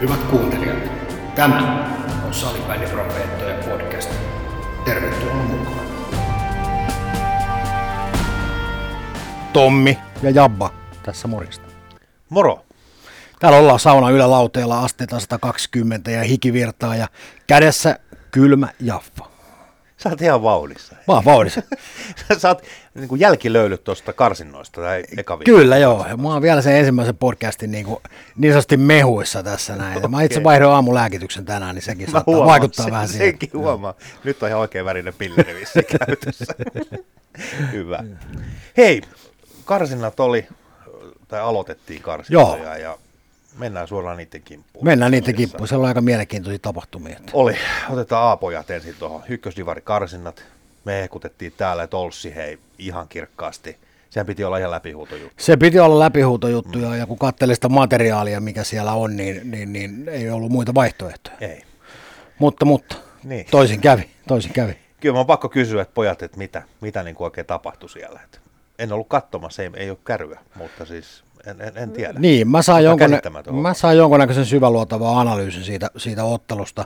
Hyvät kuuntelijat, tämä on Salibändiprofeettojen podcast. Tervetuloa mukaan. Tommi ja Jabba tässä morjesta. Moro! Täällä ollaan sauna ylälauteella asteita 120 ja hikivirtaa ja kädessä kylmä jaffa. Sä oot ihan vauhdissa. Mä oon vauhdissa. Sä oot niin kuin jälkilöylyt tuosta karsinnoista tai eka. Kyllä joo. Mä oon vielä sen ensimmäisen podcastin niin, kuin, niin sanotusti mehuissa tässä näin. Okay. Mä itse vaihdoin aamulääkityksen tänään, niin sekin Mä saattaa huomaan, vaikuttaa se- vähän siihen. Senkin huomaa. Nyt on ihan oikein värinen pilleri vissi käytössä. Hyvä. Hei, karsinnat oli, tai aloitettiin karsintoja ja mennään suoraan niiden kimppuun. Mennään niiden kimppuun. Siellä on aika mielenkiintoisia tapahtumia. että- Oli. Otetaan A-pojat ensin tuohon. Ykkösdivari karsinnat. Me hekutettiin täällä, että Olssi hei ihan kirkkaasti. Sehän piti olla ihan läpihuutojuttu. Se piti olla läpihuutojuttu ja, ja kun katselin sitä materiaalia, mikä siellä on, niin, niin, niin ei ollut muita vaihtoehtoja. Ei. Mutta, mutta Niin. toisin kävi, toisin kävi. Kyllä mä on pakko kysyä, että pojat, että mitä, mitä niin kuin oikein tapahtui siellä. Et en ollut katsomassa, ei, ei ole käryä, mutta siis en, en, en tiedä. Niin, mä saan, jonkun, mä saan jonkunnäköisen syväluotavan analyysin siitä, siitä ottelusta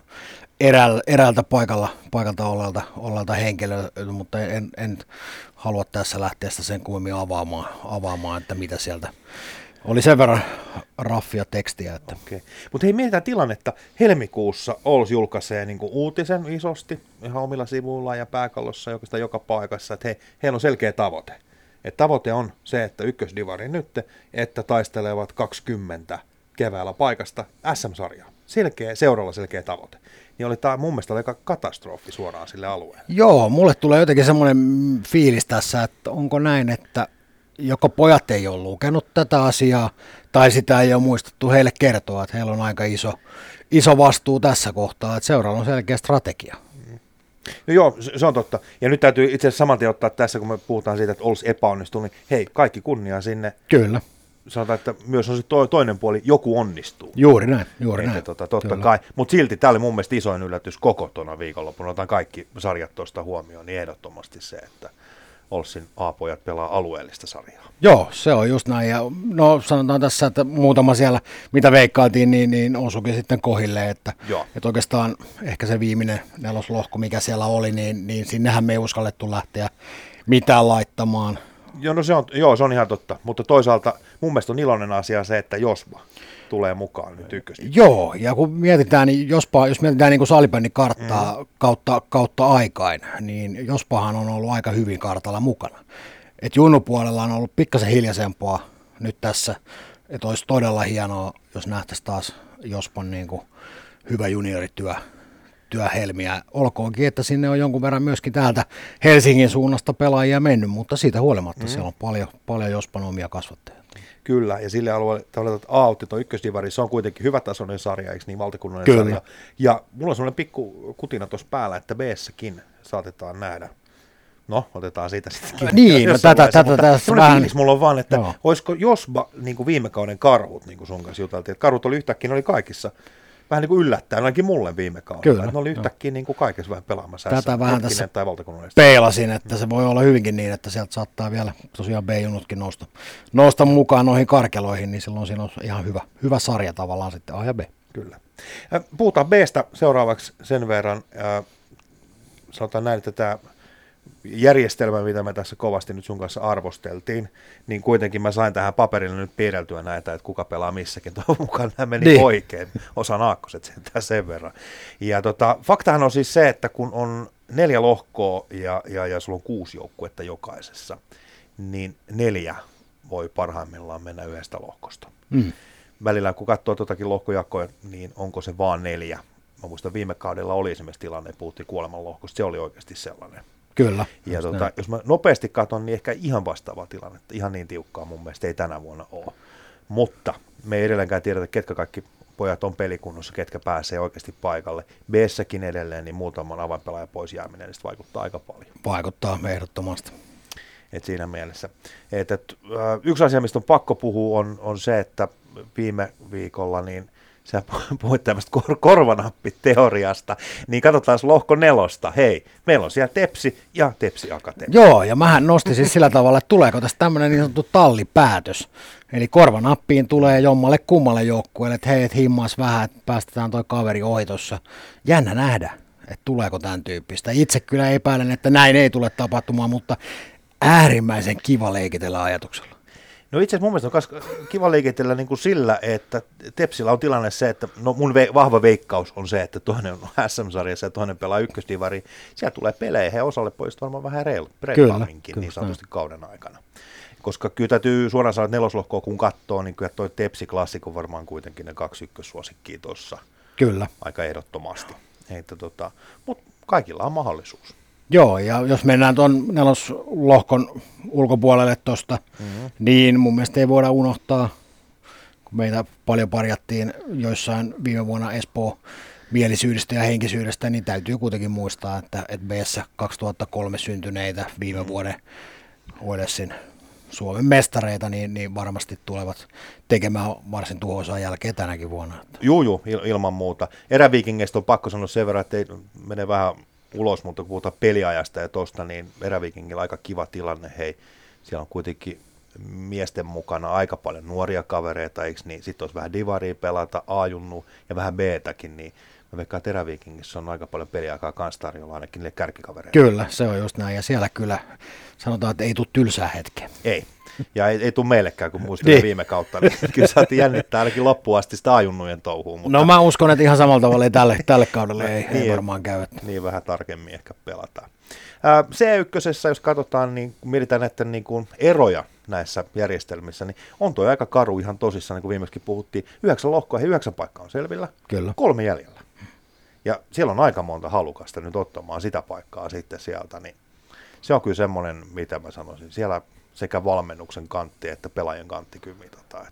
erääl, eräältä paikalla, paikalta olleelta, olleelta henkilöltä, mutta en, en halua tässä lähteä sitä sen kummemmin avaamaan, avaamaan, että mitä sieltä oli sen verran raffia tekstiä, että Okay. Mutta hei, mietitään tilannetta. Helmikuussa Ols julkaisee niin kuin uutisen isosti ihan omilla sivuillaan ja pääkallossa oikeastaan joka paikassa, että hei, heillä on selkeä tavoite. Et tavoite on se, että ykkösdivari nyt, että taistelevat 20 keväällä paikasta SM-sarjaa. Selkeä, seuraava selkeä tavoite. Niin oli tämä mun mielestä aika katastrofi suoraan sille alueelle. Joo, mulle tulee jotenkin semmoinen mm, fiilis tässä, että onko näin, että joko pojat ei ole lukenut tätä asiaa, tai sitä ei ole muistettu heille kertoa, että heillä on aika iso, iso vastuu tässä kohtaa, että seuraalla on selkeä strategia. No joo, se, on totta. Ja nyt täytyy itse asiassa saman tien ottaa tässä, kun me puhutaan siitä, että Ols epäonnistuu, niin hei, kaikki kunnia sinne. Kyllä, Sanotaan, että myös on se to, toinen puoli, joku onnistuu. juuri näin, juuri Että näin. tota, totta Kyllä. kai. Mutta silti tämä oli mun mielestä isoin yllätys koko tuona viikonloppuna. Otan kaikki sarjat tuosta huomioon, niin ehdottomasti se, että Olssin A-pojat pelaa alueellista sarjaa. Joo, se on just näin. Ja no sanotaan tässä, että muutama siellä, mitä veikkailtiin, niin, niin osuikin sitten kohille, että, Joo. että oikeastaan ehkä se viimeinen neloslohko, mikä siellä oli, niin, niin sinnehän me ei uskallettu lähteä mitään laittamaan. Joo, no se on, joo, se on ihan totta. Mutta toisaalta mun mielestä on iloinen asia se, että Josma tulee mukaan nyt ykköstä. Joo, ja kun mietitään, niin jospa, jos mietitään niin salibändin karttaa mm. kautta, kautta aikain, niin jospahan on ollut aika hyvin kartalla mukana. Et junnupuolella on ollut pikkasen hiljaisempaa nyt tässä, että olisi todella hienoa, jos nähtäisiin taas jospan niin kuin hyvä juniorityö työhelmiä. Olkoonkin, että sinne on jonkun verran myöskin täältä Helsingin suunnasta pelaajia mennyt, mutta siitä huolimatta mm. siellä on paljon, paljon jospan omia kasvattajia. Kyllä, ja sille alueelle tavallaan, että A-otti tuon ykkösdivari, se on kuitenkin hyvätasoinen sarja, eikö niin, valtakunnallinen Kyllä. sarja. Ja mulla on sellainen pikku kutina tuossa päällä, että B-säkin saatetaan nähdä. No, otetaan siitä sitten kiinni. Niin, no tätä- tätä mutta tässä vähän- fiilis mulla on vaan, että Joo. olisiko Josba niin kuin viime kauden karhut, niin kuin sun kanssa juteltiin, että karhut oli yhtäkkiä, ne oli kaikissa vähän niin kuin yllättäen, ainakin mulle viime kaudella. Kyllä, että ne oli yhtäkkiä niin kuin kaikessa vähän pelaamassa. Tätä vähän tässä Tai peilasin, että se voi olla hyvinkin niin, että sieltä saattaa vielä tosiaan B-junutkin nousta, nousta mukaan noihin karkeloihin, niin silloin siinä on ihan hyvä, hyvä sarja tavallaan sitten A ja B. Kyllä. Äh, Puhutaan Bstä seuraavaksi sen verran. äh, Sanotaan näin, että tämä järjestelmä, mitä me tässä kovasti nyt sun kanssa arvosteltiin, niin kuitenkin mä sain tähän paperille nyt piirreltyä näitä, että kuka pelaa missäkin. Toivon mukaan nämä meni Niin. oikein. Osan aakkoset sentään sen verran. Ja tota, faktahan on siis se, että kun on neljä lohkoa ja, ja, ja sulla on kuusi joukkuetta jokaisessa, niin neljä voi parhaimmillaan mennä yhdestä lohkosta Mm. välillä kun katsoo tuotakin lohkojakoja, niin onko se vaan neljä. Mä muistan viime kaudella oli esimerkiksi tilanne, puhuttiin kuolemanlohkosta, se oli oikeasti sellainen. Kyllä. Ja tota, näin. jos mä nopeasti katson, niin ehkä ihan vastaava tilanne, ihan niin tiukkaa mun mielestä ei tänä vuonna ole. Mutta me ei edelleenkään tiedetä, ketkä kaikki pojat on pelikunnossa, ketkä pääsee oikeasti paikalle. b edelleen, niin muutaman avainpelaajan pois jääminen, niin vaikuttaa aika paljon. Vaikuttaa ehdottomasti. Et siinä mielessä. Et, et, äh, yksi asia, mistä on pakko puhua, on, on se, että viime viikolla niin sä puhuit tämmöistä kor- korvanappiteoriasta, niin katsotaan lohko nelosta. Hei, meillä on siellä Tepsi ja Tepsi Akatemia. Joo, ja mähän nostin siis sillä tavalla, että tuleeko tästä tämmöinen niin sanottu tallipäätös. Eli korvanappiin tulee jommalle kummalle joukkueelle, että hei, et himmas vähän, että päästetään toi kaveri ohi tuossa. Jännä nähdä, että tuleeko tämän tyyppistä. Itse kyllä epäilen, että näin ei tule tapahtumaan, mutta äärimmäisen kiva leikitellä ajatuksella. No itse asiassa mun mielestä on kiva liikitellä niin kuin sillä, että Tepsillä on tilanne se, että no mun ve- vahva veikkaus on se, että toinen on SM-sarjassa ja toinen pelaa ykkösdivari. Siellä tulee pelejä, he osalle pois varmaan vähän reilumminkin niin sanotusti kauden aikana. Koska kyllä täytyy suoraan sanoa, että neloslohkoa kun katsoo, niin kyllä toi Tepsi Classic on varmaan kuitenkin ne kaksi ykkössuosikkiä tuossa. Kyllä. Aika ehdottomasti. tota, Mutta kaikilla on mahdollisuus. Joo, ja jos mennään tuon neloslohkon ulkopuolelle tuosta, mm-hmm. niin mun mielestä ei voida unohtaa, kun meitä paljon parjattiin joissain viime vuonna Espoo mielisyydestä ja henkisyydestä, niin täytyy kuitenkin muistaa, että, että BS 2003 syntyneitä viime mm. vuoden Oilessin Suomen mestareita, niin, niin varmasti tulevat tekemään varsin tuhoisaa jälkeen tänäkin vuonna. Juu, juu, ilman muuta. Eräviikingeistä on pakko sanoa sen verran, että ei mene vähän ulos, mutta kun puhutaan peliajasta ja tosta, niin Erävikingillä aika kiva tilanne, hei, siellä on kuitenkin miesten mukana aika paljon nuoria kavereita, eikö niin? Sitten olisi vähän divaria pelata, A-junnu ja vähän B-täkin, niin mä veikkaan, että Erävikingissä on aika paljon peliaikaa kans tarjolla ainakin niille kärkikavereille. Kyllä, se on just näin, ja siellä kyllä sanotaan, että ei tule tylsää hetkeä. Ei, ja ei, ei tule meillekään, kun muistelee niin. viime kautta, niin kyllä saatiin jännittää ainakin loppuun asti sitä ajunnujen touhuun. Mutta... No mä uskon, että ihan samalla tavalla ei tälle, tälle kaudelle ei, niin, ei varmaan käy. Niin vähän tarkemmin ehkä pelataan. C1, jos katsotaan, niin kun mietitään näitä niin kuin eroja näissä järjestelmissä, niin on tuo aika karu ihan tosissaan, niin kuin viimeksi puhuttiin. Yhdeksän lohkoa ja yhdeksän paikkaa on selvillä. Kyllä. Kolme jäljellä. Ja siellä on aika monta halukasta nyt ottamaan sitä paikkaa sitten sieltä, niin se on kyllä semmoinen, mitä mä sanoisin. Siellä sekä valmennuksen kantti että pelaajan kantti kyllä mitataan.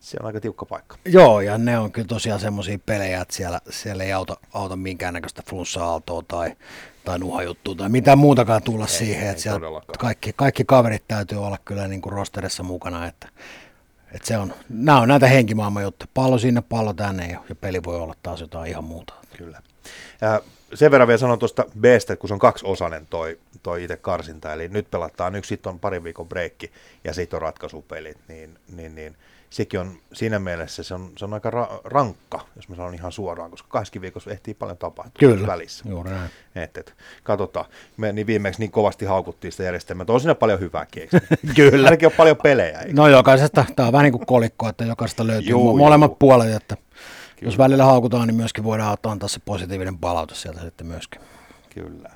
Se on aika tiukka paikka. Joo, ja ne on kyllä tosiaan semmoisia pelejä, että siellä, siellä ei auta, auta minkäännäköistä flunssa-aaltoa tai, tai nuhajuttua tai mitään muutakaan tulla ei, siihen. Ei, että siellä kaikki, kaikki kaverit täytyy olla kyllä niin kuin rosterissa mukana, että, että se on, nämä on näitä henkimaailman juttuja. Pallo sinne, pallo tänne ja, ja peli voi olla taas jotain ihan muuta. Kyllä. Ja sen verran vielä sanon tuosta Bstä, kun se on kaksiosainen toi, toi itse karsinta, eli nyt pelataan yksi, sitten on parin viikon breikki ja sitten on ratkaisupelit, niin, niin, niin sekin on siinä mielessä se on, se on aika ra- rankka, jos mä sanon ihan suoraan, koska kahdessakin viikossa ehtii paljon tapahtua Kyllä, välissä. juuri näin. Et, et, katsotaan, me niin viimeksi niin kovasti haukuttiin sitä järjestelmää, että on siinä paljon hyvää Kyllä. Ainakin on paljon pelejä. Eikä? No jokaisesta, tämä on vähän niin kuin kolikko, että jokaisesta löytyy juu, molemmat juu. puolet, että Kyllä. jos välillä haukutaan, niin myöskin voidaan antaa se positiivinen palaute sieltä sitten myöskin. Kyllä.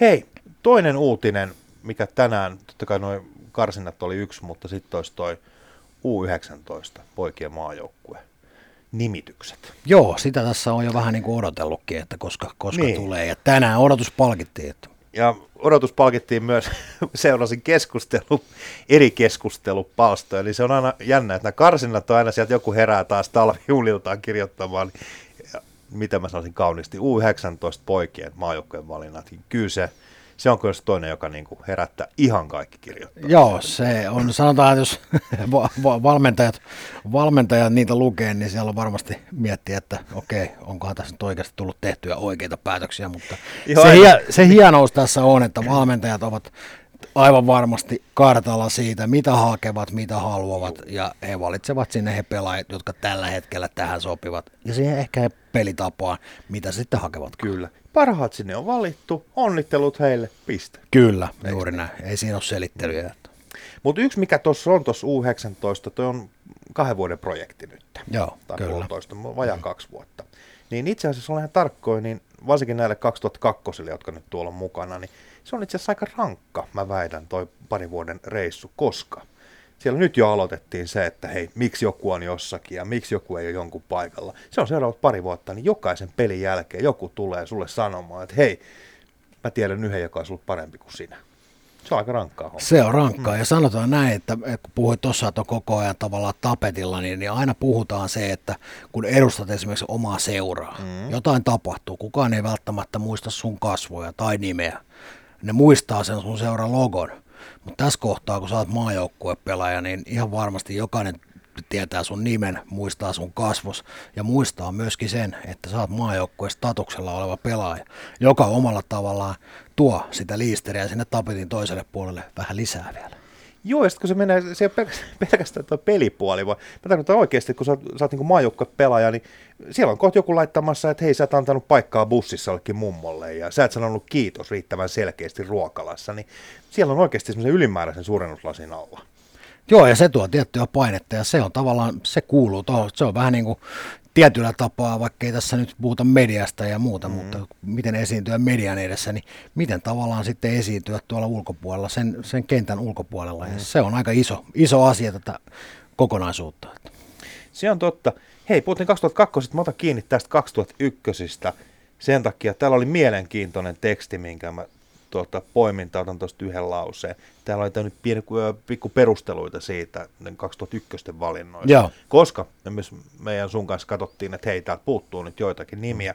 Hei, toinen uutinen, mikä tänään, totta kai noin karsinnat oli yksi, mutta sitten olisi toi U19 poikien maajoukkue nimitykset. Joo, sitä tässä on jo vähän niin kuin odotellutkin, että koska, koska niin. tulee. Ja tänään odotus palkittiin. Että... Ja odotus palkittiin myös, seurasin keskustelu, eri keskustelupalstoja, eli se on aina jännä, että nämä karsinnat on aina sieltä joku herää taas talvijuhliltaan kirjoittamaan, mitä mä sanoisin kauniisti, U19 poikien maajoukkojen valinnat, kyllä se, se on kyllä toinen, joka niin kuin herättää ihan kaikki kirjoittaa. Joo, se on, sanotaan, että jos valmentajat, valmentajat niitä lukee, niin siellä on varmasti miettiä, että okei, onkohan tässä nyt oikeasti tullut tehtyä oikeita päätöksiä, mutta se, hie, se hienous tässä on, että valmentajat ovat aivan varmasti kartalla siitä, mitä hakevat, mitä haluavat, ja he valitsevat sinne he pelaajat, jotka tällä hetkellä tähän sopivat, ja siihen ehkä he pelitapaan, mitä sitten hakevat. Kyllä. Parhaat sinne on valittu, onnittelut heille, piste. Kyllä, juuri näin. Ei siinä ole selittelyjä. Mutta yksi, mikä tuossa on tuossa U19, toi on kahden vuoden projekti nyt. Joo, tai kyllä. puolitoista, vajaa mm. kaksi vuotta. Niin itse asiassa olen ihan tarkkoin, niin varsinkin näille 2002, jotka nyt tuolla on mukana, niin se on itse asiassa aika rankka, mä väitän, toi pari vuoden reissu, koska siellä nyt jo aloitettiin se, että hei, miksi joku on jossakin ja miksi joku ei ole jonkun paikalla. Se on seuraavat pari vuotta, niin jokaisen pelin jälkeen joku tulee sulle sanomaan, että hei, mä tiedän yhden, joka on ollut parempi kuin sinä. Se on aika rankkaa homma. Se on rankkaa. Mm. Ja sanotaan näin, että kun puhuit tuossa, että on koko ajan tavallaan tapetilla, niin, niin aina puhutaan se, että kun edustat esimerkiksi omaa seuraa, mm. jotain tapahtuu, kukaan ei välttämättä muista sun kasvoja tai nimeä. Ne muistaa sen sun seuran logon. Mutta tässä kohtaa, kun sä oot maajoukkuepelaaja, niin ihan varmasti jokainen tietää sun nimen, muistaa sun kasvos ja muistaa myöskin sen, että sä oot maajoukkueen statuksella oleva pelaaja, joka omalla tavallaan tuo sitä liisteriä sinne tapetin toiselle puolelle vähän lisää vielä. Joo, ja sitten kun se menee, se ei ole pelkästään tuo pelipuoli, vaan mä tarkoitan oikeasti, kun sä, sä oot niin maajoukkue-pelaaja, niin siellä on kohta joku laittamassa, että hei, sä oot antanut paikkaa bussissa jollekin mummolle, ja sä et sanonut kiitos riittävän selkeästi ruokalassa, niin siellä on oikeasti semmoisen ylimääräisen suurennuslasin alla. Joo, ja se tuo tiettyä painetta, ja se on tavallaan, se kuuluu tuohon, se on vähän niin kuin tietyllä tapaa, vaikka ei tässä nyt puhuta mediasta ja muuta, mm. mutta miten esiintyä median edessä, niin miten tavallaan sitten esiintyä tuolla ulkopuolella, sen, sen kentän ulkopuolella. Mm. Ja se on aika iso, iso asia tätä kokonaisuutta. Se on totta. Hei, puhuttiin 2002, mä otan kiinni tästä 2001. Sen takia täällä oli mielenkiintoinen teksti, minkä mä tuota, poiminta, otan tuosta yhden lauseen. Täällä oli nyt pieni, pikku perusteluita siitä 2001 valinnoista. Joo. Koska me myös meidän sun kanssa katsottiin, että hei, täältä puuttuu nyt joitakin nimiä,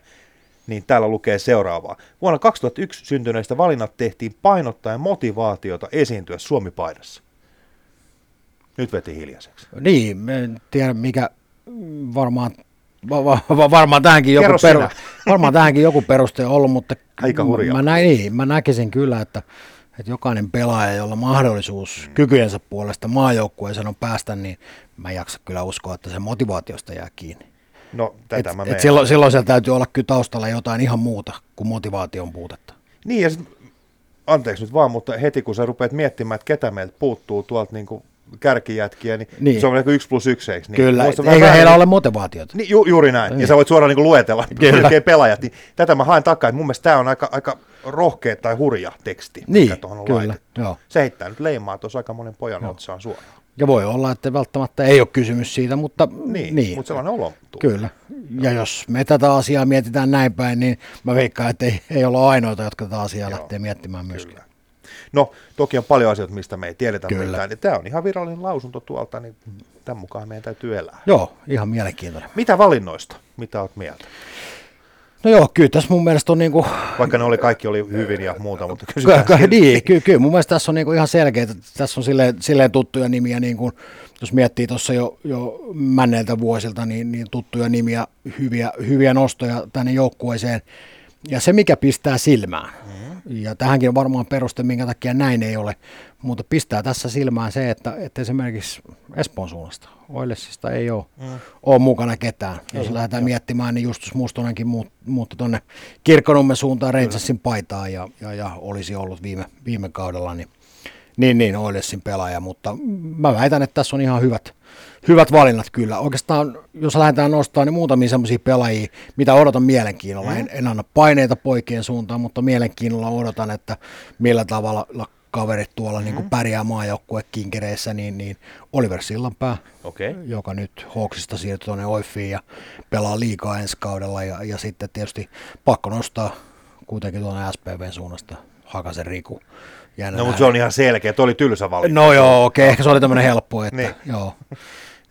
niin täällä lukee seuraavaa. Vuonna 2001 syntyneistä valinnat tehtiin painottaen motivaatiota esiintyä Suomi-paidassa. Nyt veti hiljaiseksi. Niin, en tiedä mikä varmaan Va, va, varmaan tähänkin joku, peru, varmaan tähänkin joku peruste on ollut, mutta Aika hurjaa. Mä, näin, niin, mä näkisin kyllä, että, että jokainen pelaaja, jolla mahdollisuus mm. kykyjensä puolesta maajoukkueeseen on päästä, niin mä jaksa kyllä uskoa, että se motivaatiosta jää kiinni. No, tätä et, mä et silloin, silloin siellä täytyy olla kyllä taustalla jotain ihan muuta kuin motivaation puutetta. Niin, ja sit, anteeksi nyt vaan, mutta heti kun sä rupeat miettimään, että ketä meiltä puuttuu tuolta niin kuin kärkijätkiä, niin, niin. se on ehkä yksi plus yksi, eikö? Niin Kyllä, eikä vähän, heillä ole motivaatiota. Niin, ju, juuri näin, niin. ja sä voit suoraan niin luetella pelaajat, niin tätä mä haen takaa, että mun mielestä tämä on aika, aika rohkea tai hurja teksti, niin, mikä tuohon on kyllä, laitettu. Joo. Se heittää nyt leimaa tuossa aika monen pojan joo. otsaan suoraan. Ja voi olla, että välttämättä ei ole kysymys siitä, mutta niin. niin. Mutta sellainen olo. Kyllä. Ja jos me tätä asiaa mietitään näin päin, niin mä veikkaan, että ei, ei olla ainoita, jotka tätä asiaa Joo. lähtee miettimään myöskin. Kyllä. No, toki on paljon asioita, mistä me ei tiedetä Kyllä. mitään. Tämä on ihan virallinen lausunto tuolta, niin tämän mukaan meidän täytyy elää. Joo, ihan mielenkiintoinen. Mitä valinnoista? Mitä olet mieltä? No joo, kyllä tässä mun mielestä on niin kuin... Vaikka ne oli, kaikki oli hyvin ja muuta, mutta kysytään Ky- Niin, kyllä, kyllä mun mielestä tässä on niin kuin ihan selkeä, että tässä on silleen, silleen tuttuja nimiä, niin kuin, jos miettii tuossa jo, jo männeiltä vuosilta, niin, niin tuttuja nimiä, hyviä, hyviä nostoja tänne joukkueeseen. Ja se, mikä pistää silmään, ja tähänkin on varmaan peruste, minkä takia näin ei ole, mutta pistää tässä silmään se, että, että esimerkiksi Espoon suunnasta, Oilesista ei ole, mm. ole mukana ketään. Ei, Jos lähdetään jo. miettimään, niin Justus Mustonenkin muut, muuttui tuonne Kirkkonummen suuntaan Rangersin paitaan ja, ja, ja, olisi ollut viime, viime kaudella, niin, niin, niin Oilesin pelaaja, mutta mä väitän, että tässä on ihan hyvät, hyvät valinnat kyllä. Oikeastaan, jos lähdetään nostamaan, niin muutamia semmoisia pelaajia, mitä odotan mielenkiinnolla. En, en anna paineita poikien suuntaan, mutta mielenkiinnolla odotan, että millä tavalla kaverit tuolla mm. niin kuin mm-hmm. pärjää maajoukkuekinkereissä, niin, niin Oliver Sillanpää, okay. joka nyt Hawksista siirtyi tuonne Oiffiin ja pelaa liikaa ensi kaudella. Ja, ja sitten tietysti pakko nostaa kuitenkin tuonne SPVn suunnasta Hakasen Riku. Jännä no, mutta se on ihan selkeä, että oli tylsä valinta. No joo, okei, okay. ehkä se oli tämmöinen helppo, että niin. joo.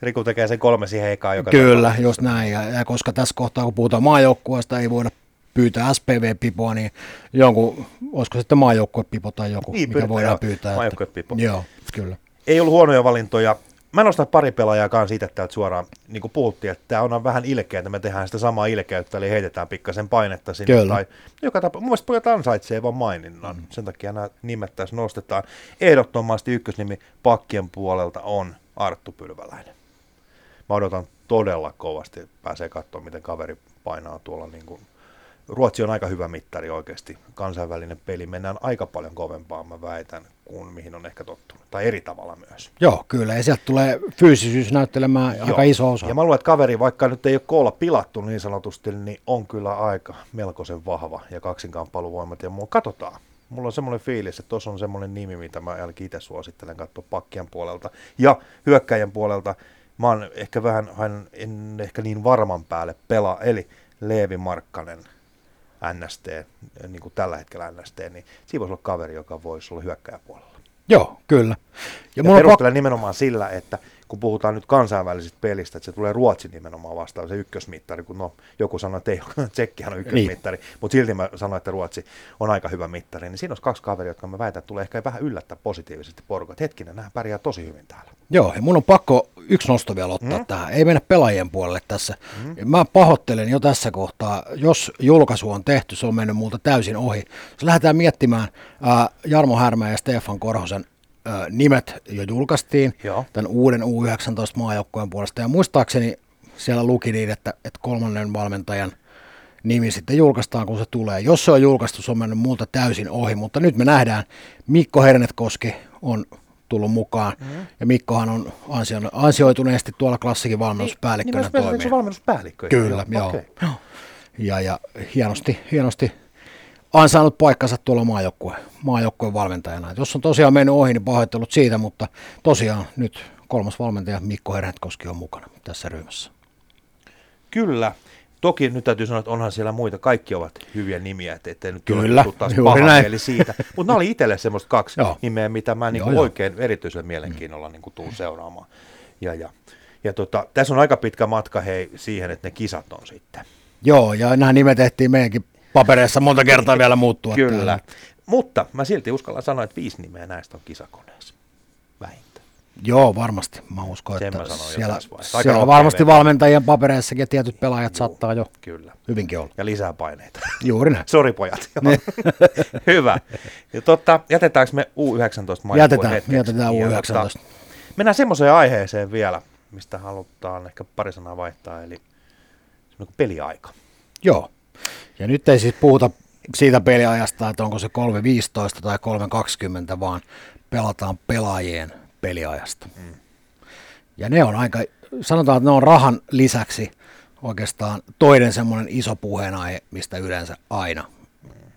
Riku tekee sen kolme siihen heikaan joka Kyllä, just näin. Ja, ja, koska tässä kohtaa, kun puhutaan maajoukkueesta, ei voida pyytää SPV-pipoa, niin jonkun, olisiko sitten maajoukkuepipo tai joku, niin, mikä voidaan joo, pyytää. Maajoukkuepipo. Joo, kyllä. Ei ollut huonoja valintoja. Mä nostan pari pelaajaakaan siitä täältä suoraan, niin kuin puhuttiin, että tämä on vähän ilkeä, että me tehdään sitä samaa ilkeyttä, eli heitetään pikkasen painetta sinne. Kyllä. Tai joka tapa, mun mielestä pojat ansaitsee vaan maininnan, mm. sen takia nämä nimet tässä nostetaan. Ehdottomasti ykkösnimi pakkien puolelta on Arttu Pylväläinen. Mä odotan todella kovasti, pääsee katsomaan, miten kaveri painaa tuolla niin kuin Ruotsi on aika hyvä mittari oikeasti. Kansainvälinen peli mennään aika paljon kovempaa, mä väitän, kuin mihin on ehkä tottunut. Tai eri tavalla myös. Joo, kyllä. Ja sieltä tulee fyysisyys näyttelemään Joo. aika iso osa. Ja mä luulen, että kaveri, vaikka nyt ei ole koolla pilattu niin sanotusti, niin on kyllä aika melkoisen vahva ja kaksinkamppailuvoimat ja muu. Katsotaan. Mulla on semmoinen fiilis, että tuossa on semmoinen nimi, mitä mä ainakin itse suosittelen katsoa pakkien puolelta. Ja hyökkäjän puolelta mä oon ehkä vähän, en ehkä niin varman päälle pelaa, eli Leevi Markkanen – NST, niin kuin tällä hetkellä NST, niin siinä voisi olla kaveri, joka voisi olla hyökkäjäpuolella. Joo, kyllä. Ja, ja perustelen pak- nimenomaan sillä, että kun puhutaan nyt kansainvälisistä pelistä, että se tulee Ruotsi nimenomaan vastaan, se ykkösmittari, kun no, joku sanoi, että ei Tsekkihan on ykkösmittari, niin. mutta silti mä sanoin, että Ruotsi on aika hyvä mittari, niin siinä on kaksi kaveria, jotka mä väitän, että tulee ehkä vähän yllättää positiivisesti porukat. Hetkinen, nämä pärjää tosi hyvin täällä. Joo, ja mun on pakko yksi nosto vielä ottaa mm. tähän. Ei mennä pelaajien puolelle tässä. Mm. Mä pahoittelen jo tässä kohtaa, jos julkaisu on tehty, se on mennyt multa täysin ohi. Jos lähdetään miettimään, ää, Jarmo Härmä ja Stefan Korhosen nimet jo julkaistiin Joo. tämän uuden U19 maajoukkueen puolesta. Ja muistaakseni siellä luki niin, että, että kolmannen valmentajan nimi sitten julkaistaan, kun se tulee. Jos se on julkaistu, se on mennyt multa täysin ohi, mutta nyt me nähdään, Mikko Hernetkoski on tullut mukaan. Mm. Ja Mikkohan on ansio, ansioituneesti tuolla klassikin valmennuspäällikkönä niin, niin toimii. Valmennuspäällikkö? Kyllä, joo. joo. Okay. Ja, ja hienosti, hienosti ansainnut paikkansa tuolla maajoukkueen, maajoukkueen valmentajana. Et jos on tosiaan mennyt ohi, niin pahoittelut siitä, mutta tosiaan nyt kolmas valmentaja Mikko Herhetkoski on mukana tässä ryhmässä. Kyllä. Toki nyt täytyy sanoa, että onhan siellä muita, kaikki ovat hyviä nimiä, että ettei nyt Kyllä, taas paha siitä. Mutta nämä oli itselle semmoista kaksi joo. nimeä, mitä mä niinku joo, oikein joo. erityisellä mielenkiinnolla niinku tuun seuraamaan. Ja, ja, ja tota, tässä on aika pitkä matka hei siihen, että ne kisat on sitten. Joo, ja nämä nimet tehtiin meidänkin papereissa monta kertaa vielä muuttua. Kyllä, täällä. mutta mä silti uskallan sanoa, että viisi nimeä näistä on kisakoneessa. Vähintään. Joo, varmasti. Mä uskon, Sen että mä siellä, siellä varmasti veto. valmentajien papereissakin ja tietyt pelaajat Juu, saattaa jo kyllä. hyvinkin olla. Ja lisää paineita. Juuri näin. Sori pojat. Niin. Hyvä. Ja totta, jätetäänkö me U19 Jätetään, hetkeksi? jätetään U19. Tota, mennään semmoiseen aiheeseen vielä, mistä halutaan ehkä pari sanaa vaihtaa, eli peliaika. Joo. Ja nyt ei siis puhuta siitä peliajasta, että onko se 3.15 tai 3.20, vaan pelataan pelaajien peliajasta. Mm. Ja ne on aika, sanotaan, että ne on rahan lisäksi oikeastaan toinen semmoinen iso puheenaihe, mistä yleensä aina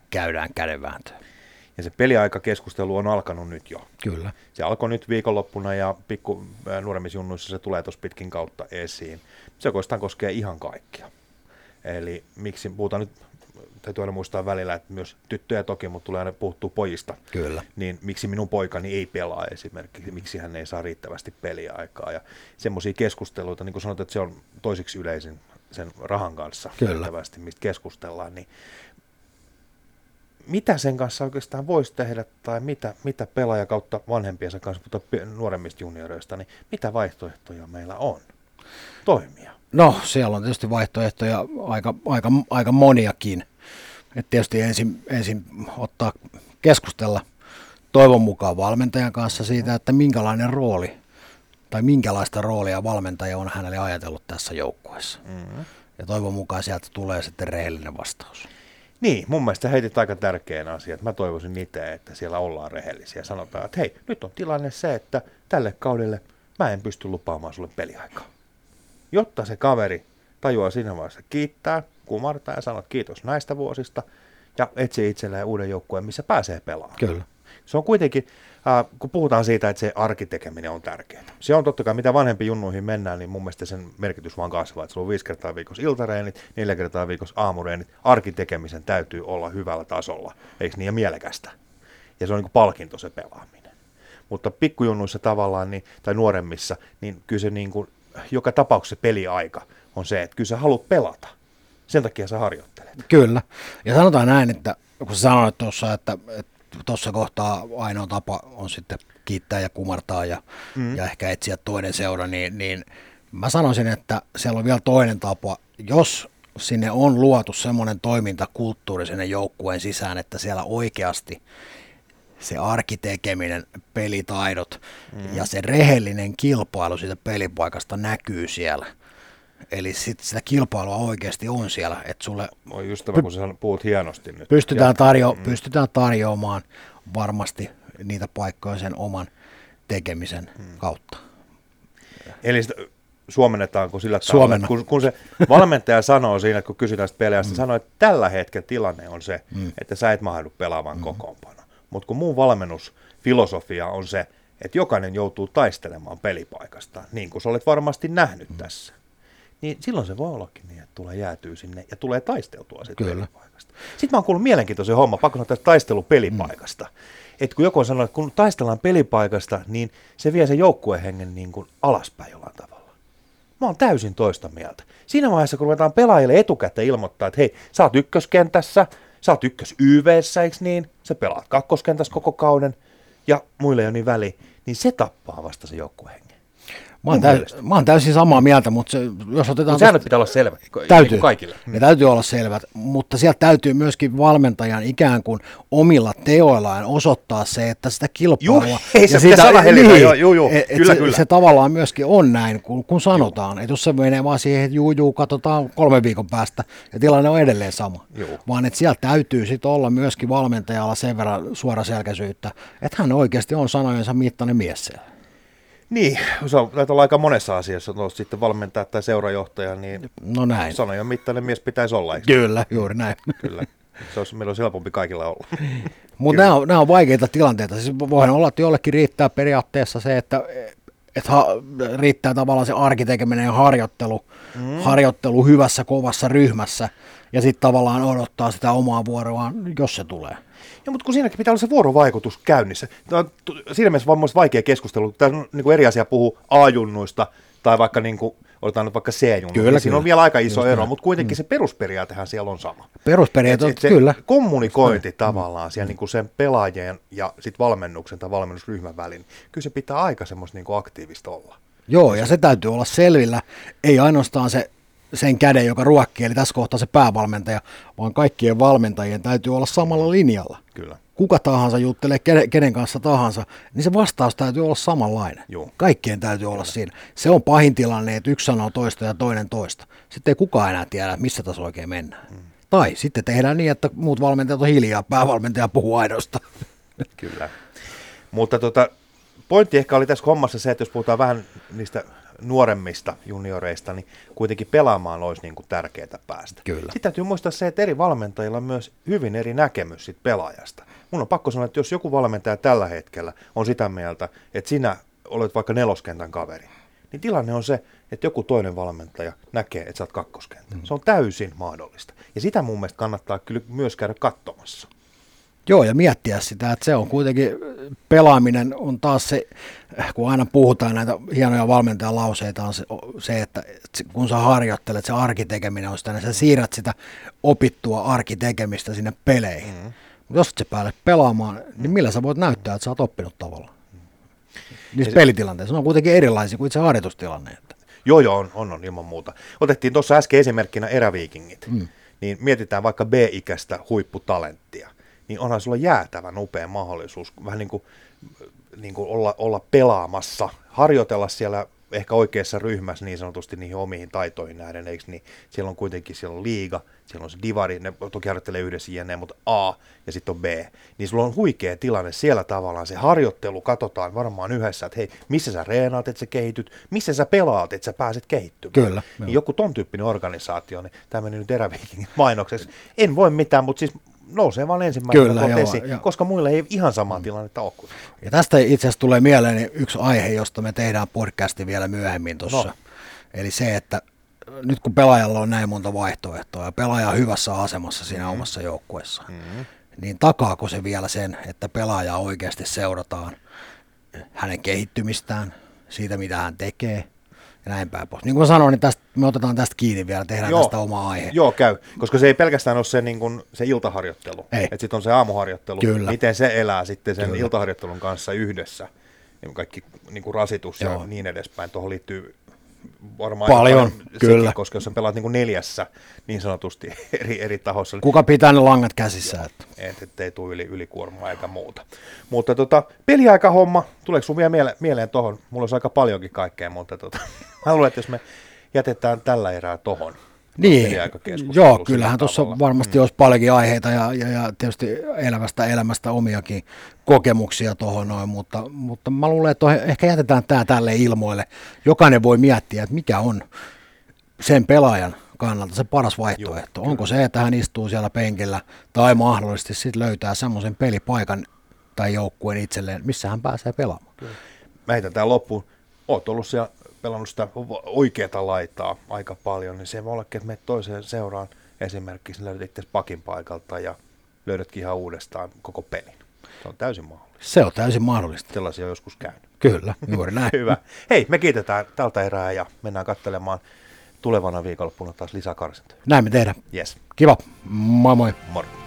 käydään kädenvääntöä. Ja se peliaikakeskustelu on alkanut nyt jo. Kyllä. Se alkoi nyt viikonloppuna ja pikku nuoremmisjunnuissa se tulee tuossa pitkin kautta esiin. Se oikeastaan koskee ihan kaikkia. Eli miksi puhutaan nyt täytyy aina muistaa välillä, että myös tyttöjä toki, mutta tulee aina puhuttua pojista. Kyllä. Niin miksi minun poikani ei pelaa esimerkiksi, miksi hän ei saa riittävästi peliaikaa. Ja semmoisia keskusteluita, niin kuin sanot, että se on toisiksi yleisin sen rahan kanssa Kyllä. riittävästi, mistä keskustellaan, niin mitä sen kanssa oikeastaan voisi tehdä, tai mitä, mitä pelaaja kautta vanhempiensa kanssa, mutta nuoremmista junioreista, niin mitä vaihtoehtoja meillä on toimia? No, siellä on tietysti vaihtoehtoja aika, aika, aika moniakin. Et tietysti ensin, ensin ottaa keskustella toivon mukaan valmentajan kanssa siitä, että minkälainen rooli tai minkälaista roolia valmentaja on hänelle ajatellut tässä joukkueessa. Mm-hmm. Ja toivon mukaan sieltä tulee sitten rehellinen vastaus. Niin, mun mielestä heitit aika tärkeän asian. Mä toivoisin itse, että siellä ollaan rehellisiä. Sanotaan, että hei, nyt on tilanne se, että tälle kaudelle mä en pysty lupaamaan sulle peliaikaa. Jotta se kaveri tajuaa siinä vaiheessa kiittää, kumartaa ja sanoo kiitos näistä vuosista ja etsii itselleen uuden joukkueen, missä pääsee pelaamaan. Kyllä. Se on kuitenkin, äh, kun puhutaan siitä, että se arkitekeminen on tärkeää. Se on totta kai, mitä vanhempi junnuihin mennään, niin mun mielestä sen merkitys vaan kasvaa. Että sulla on viisi kertaa viikossa iltareenit, neljä kertaa viikossa aamureenit. Arkitekemisen täytyy olla hyvällä tasolla, eikö niin, ja mielekästä. Ja se on niin kuin palkinto se pelaaminen. Mutta pikkujunnuissa tavallaan, niin, tai nuoremmissa, niin kyllä se niin kuin, joka tapauksessa peliaika on se, että kyllä sä haluat pelata. Sen takia sä harjoittelet. Kyllä. Ja sanotaan näin, että kun sä sanoit tuossa, että tuossa kohtaa ainoa tapa on sitten kiittää ja kumartaa ja, mm. ja ehkä etsiä toinen seura, niin, niin mä sanoisin, että siellä on vielä toinen tapa. Jos sinne on luotu semmoinen toimintakulttuuri sinne joukkueen sisään, että siellä oikeasti se arkitekeminen, pelitaidot mm. ja se rehellinen kilpailu siitä pelipaikasta näkyy siellä – Eli sit sitä kilpailua oikeasti on siellä. Että sulle Oi just tämä, kun sä puhut hienosti nyt. Pystytään, tarjo- mm. pystytään tarjoamaan varmasti niitä paikkoja sen oman tekemisen mm. kautta. Eli sitä, suomennetaanko sillä tavalla, kun, kun se valmentaja sanoo siinä, kun kysytään sitä pelejä, mm. sanoo, että tällä hetkellä tilanne on se, mm. että sä et mahdu pelaamaan mm. kokoonpano. Mutta kun muun valmennusfilosofia on se, että jokainen joutuu taistelemaan pelipaikasta, niin kuin sä olet varmasti nähnyt mm. tässä niin silloin se voi ollakin niin, että tulee jäätyy sinne ja tulee taisteltua siitä Kyllä. pelipaikasta. Sitten mä oon kuullut mielenkiintoisen homma, pakko sanoa tästä taistelupelipaikasta. Mm. Että kun joku on sanonut, että kun taistellaan pelipaikasta, niin se vie sen joukkuehengen niin kuin alaspäin jollain tavalla. Mä oon täysin toista mieltä. Siinä vaiheessa, kun ruvetaan pelaajille etukäteen ilmoittaa, että hei, sä oot ykköskentässä, sä oot ykkös YVssä, eikö niin? Sä pelaat kakkoskentässä koko kauden ja muille ei ole niin väli, niin se tappaa vasta se joukkuehengen. Mä oon, Mun täy, mielestä. mä oon täysin samaa mieltä, mutta se, jos otetaan... Mutta säännöt pitää olla selvä niin Täytyy. kuin kaikille. Ne täytyy olla selvät, mutta sieltä täytyy myöskin valmentajan ikään kuin omilla teoillaan osoittaa se, että sitä kilpailua... Juu, ei se pitää sanahellitä, joo, juu, juu, et, et kyllä, se, kyllä. se tavallaan myöskin on näin, kun, kun sanotaan. Että jos se menee vaan siihen, että juu, juu, katsotaan kolme viikon päästä ja tilanne on edelleen sama. Juu. Vaan että sieltä täytyy sitten olla myöskin valmentajalla sen verran suoraselkäisyyttä, että hän oikeasti on sanojensa mittainen mies siellä. Niin, se on, näitä olla aika monessa asiassa, no, sitten valmentaa tai seurajohtaja, niin No näin. sanojen mittainen mies pitäisi olla, eikö? Kyllä, juuri näin. Kyllä. Se olisi, meillä olisi helpompi kaikilla olla. Mutta nämä on, nämä on vaikeita tilanteita. Siis voihan olla, että jollekin riittää periaatteessa se, että, että ha, riittää tavallaan se arkitekeminen ja harjoittelu, mm. harjoittelu hyvässä, kovassa ryhmässä ja sitten tavallaan odottaa sitä omaa vuoroaan, jos se tulee. Ja, mutta kun siinäkin pitää olla se vuorovaikutus käynnissä. Tämä on siinä mielessä vaan vaikea keskustelu. Tämä on niin kuin eri asia puhua A-junnuista tai vaikka niin kuin, otetaan nyt vaikka C-junnu. Kyllä, niin siinä on kyllä. vielä aika iso Just ero, näin. mutta kuitenkin se perusperiaatehan siellä on sama. Perusperiaate, se kyllä. kommunikointi tavallaan siellä niin kuin sen pelaajien ja sit valmennuksen tai valmennusryhmän välin, kyllä se pitää aika semmoista niin kuin aktiivista olla. Joo, ja se täytyy olla selvillä. Ei ainoastaan se sen käden, joka ruokkii, eli tässä kohtaa se päävalmentaja, vaan kaikkien valmentajien täytyy olla samalla linjalla. Kyllä. kuka tahansa juttelee kenen, kanssa tahansa, niin se vastaus täytyy olla samanlainen. Juu. Kaikkien täytyy olla siinä. Se on pahin tilanne, että yksi sanoo toista ja toinen toista. Sitten ei kukaan enää tiedä, missä tässä oikein mennään. Hmm. Tai sitten tehdään niin, että muut valmentajat on hiljaa, päävalmentaja puhuu aidosta. Kyllä. Mutta tota, pointti ehkä oli tässä hommassa se, että jos puhutaan vähän niistä nuoremmista junioreista, niin kuitenkin pelaamaan olisi niin kuin tärkeää päästä. Kyllä. Sitten täytyy muistaa se, että eri valmentajilla on myös hyvin eri näkemys siitä pelaajasta. Mun on pakko sanoa, että jos joku valmentaja tällä hetkellä on sitä mieltä, että sinä olet vaikka neloskentän kaveri, niin tilanne on se, että joku toinen valmentaja näkee, että sä oot kakkoskenttä. Mm. Se on täysin mahdollista. Ja sitä mun mielestä kannattaa kyllä myös käydä katsomassa. Joo, ja miettiä sitä, että se on kuitenkin, pelaaminen on taas se, kun aina puhutaan näitä hienoja valmentajan lauseita, on se, se että kun sä harjoittelet, se arkitekeminen on sitä, niin sä siirrät sitä opittua arkitekemistä sinne peleihin. Mm. Mutta jos et sä päälle pelaamaan, niin millä sä voit näyttää, että sä oot oppinut tavallaan? Niissä pelitilanteissa on kuitenkin erilaisia kuin itse harjoitustilanne. Joo, joo, on, on, on ilman muuta. Otettiin tuossa äsken esimerkkinä eräviikingit. Mm. Niin mietitään vaikka B-ikäistä huipputalenttia. Niin onhan sulla jäätävän upea mahdollisuus vähän niin kuin, niin kuin olla, olla pelaamassa, harjoitella siellä ehkä oikeassa ryhmässä niin sanotusti niihin omiin taitoihin nähden, eikö niin? Siellä on kuitenkin, siellä on liiga, siellä on se divari, ne toki harjoittelee yhdessä jne, mutta A ja sitten on B. Niin sulla on huikea tilanne siellä tavallaan, se harjoittelu katsotaan varmaan yhdessä, että hei, missä sä reenaat, että sä kehityt, missä sä pelaat, että sä pääset kehittymään. Kyllä, Niin joku ton tyyppinen organisaatio, niin tämä meni nyt eräviikingin mainokseksi. En voi mitään, mutta siis nousee vaan ensimmäisenä Kyllä, joo, esiin, joo. koska muille ei ihan samaa tilannetta ole kuin Ja tästä itse asiassa tulee mieleen yksi aihe, josta me tehdään podcasti vielä myöhemmin tuossa. No. Eli se, että nyt kun pelaajalla on näin monta vaihtoehtoa ja pelaaja on hyvässä asemassa siinä mm. omassa joukkueessaan, mm. niin takaako se vielä sen, että pelaaja oikeasti seurataan hänen kehittymistään, siitä mitä hän tekee ja näin päin pois. Niin kuin mä sanoin, niin tästä, me otetaan tästä kiinni vielä, tehdään Joo. tästä oma aihe. Joo, käy. Koska se ei pelkästään ole se, niin kuin, se iltaharjoittelu. Että sitten on se aamuharjoittelu. Kyllä. Miten se elää sitten sen Kyllä. iltaharjoittelun kanssa yhdessä. Niin kaikki niin kuin rasitus Joo. ja niin edespäin. Tuohon liittyy varmaan Paljon, kyllä. Sekin, koska jos sä pelaat niin kuin neljässä niin sanotusti eri, eri tahossa, niin Kuka pitää ne langat käsissä? Että. et, ettei tule yli, ylikuormaa eikä muuta. Mutta tota, peliaikahomma, tuleeko sun vielä mieleen, mieleen tohon? Mulla olisi aika paljonkin kaikkea, mutta tota, mä luulen, että jos me jätetään tällä erää tohon. Niin, peliaikakeskustelu joo, kyllähän tuossa varmasti olisi paljonkin aiheita ja, ja, ja tietysti elävästä elämästä omiakin kokemuksia tuohon noin, mutta, mutta mä luulen, että ehkä jätetään tämä tälle ilmoille. Jokainen voi miettiä, että mikä on sen pelaajan kannalta se paras vaihtoehto. Onko se, että hän istuu siellä penkillä tai mahdollisesti sitten löytää semmoisen pelipaikan tai joukkueen itselleen, missä hän pääsee pelaamaan. Mä heitän tää loppuun. Oot ollut siellä pelannut sitä oikeata laitaa aika paljon, niin se voi olla, että menet toiseen seuraan esimerkiksi, löydät itse pakin paikalta ja löydätkin ihan uudestaan koko pelin. Se on täysin mahdollista. Se on täysin mahdollista. Sellaisia on joskus käynyt. Kyllä, juuri näin. Hyvä. Hei, me kiitetään tältä erää ja mennään katselemaan tulevana viikonloppuna taas lisäkarsintoja. Näin me tehdään. Yes. Kiva. Moi moi. Moro.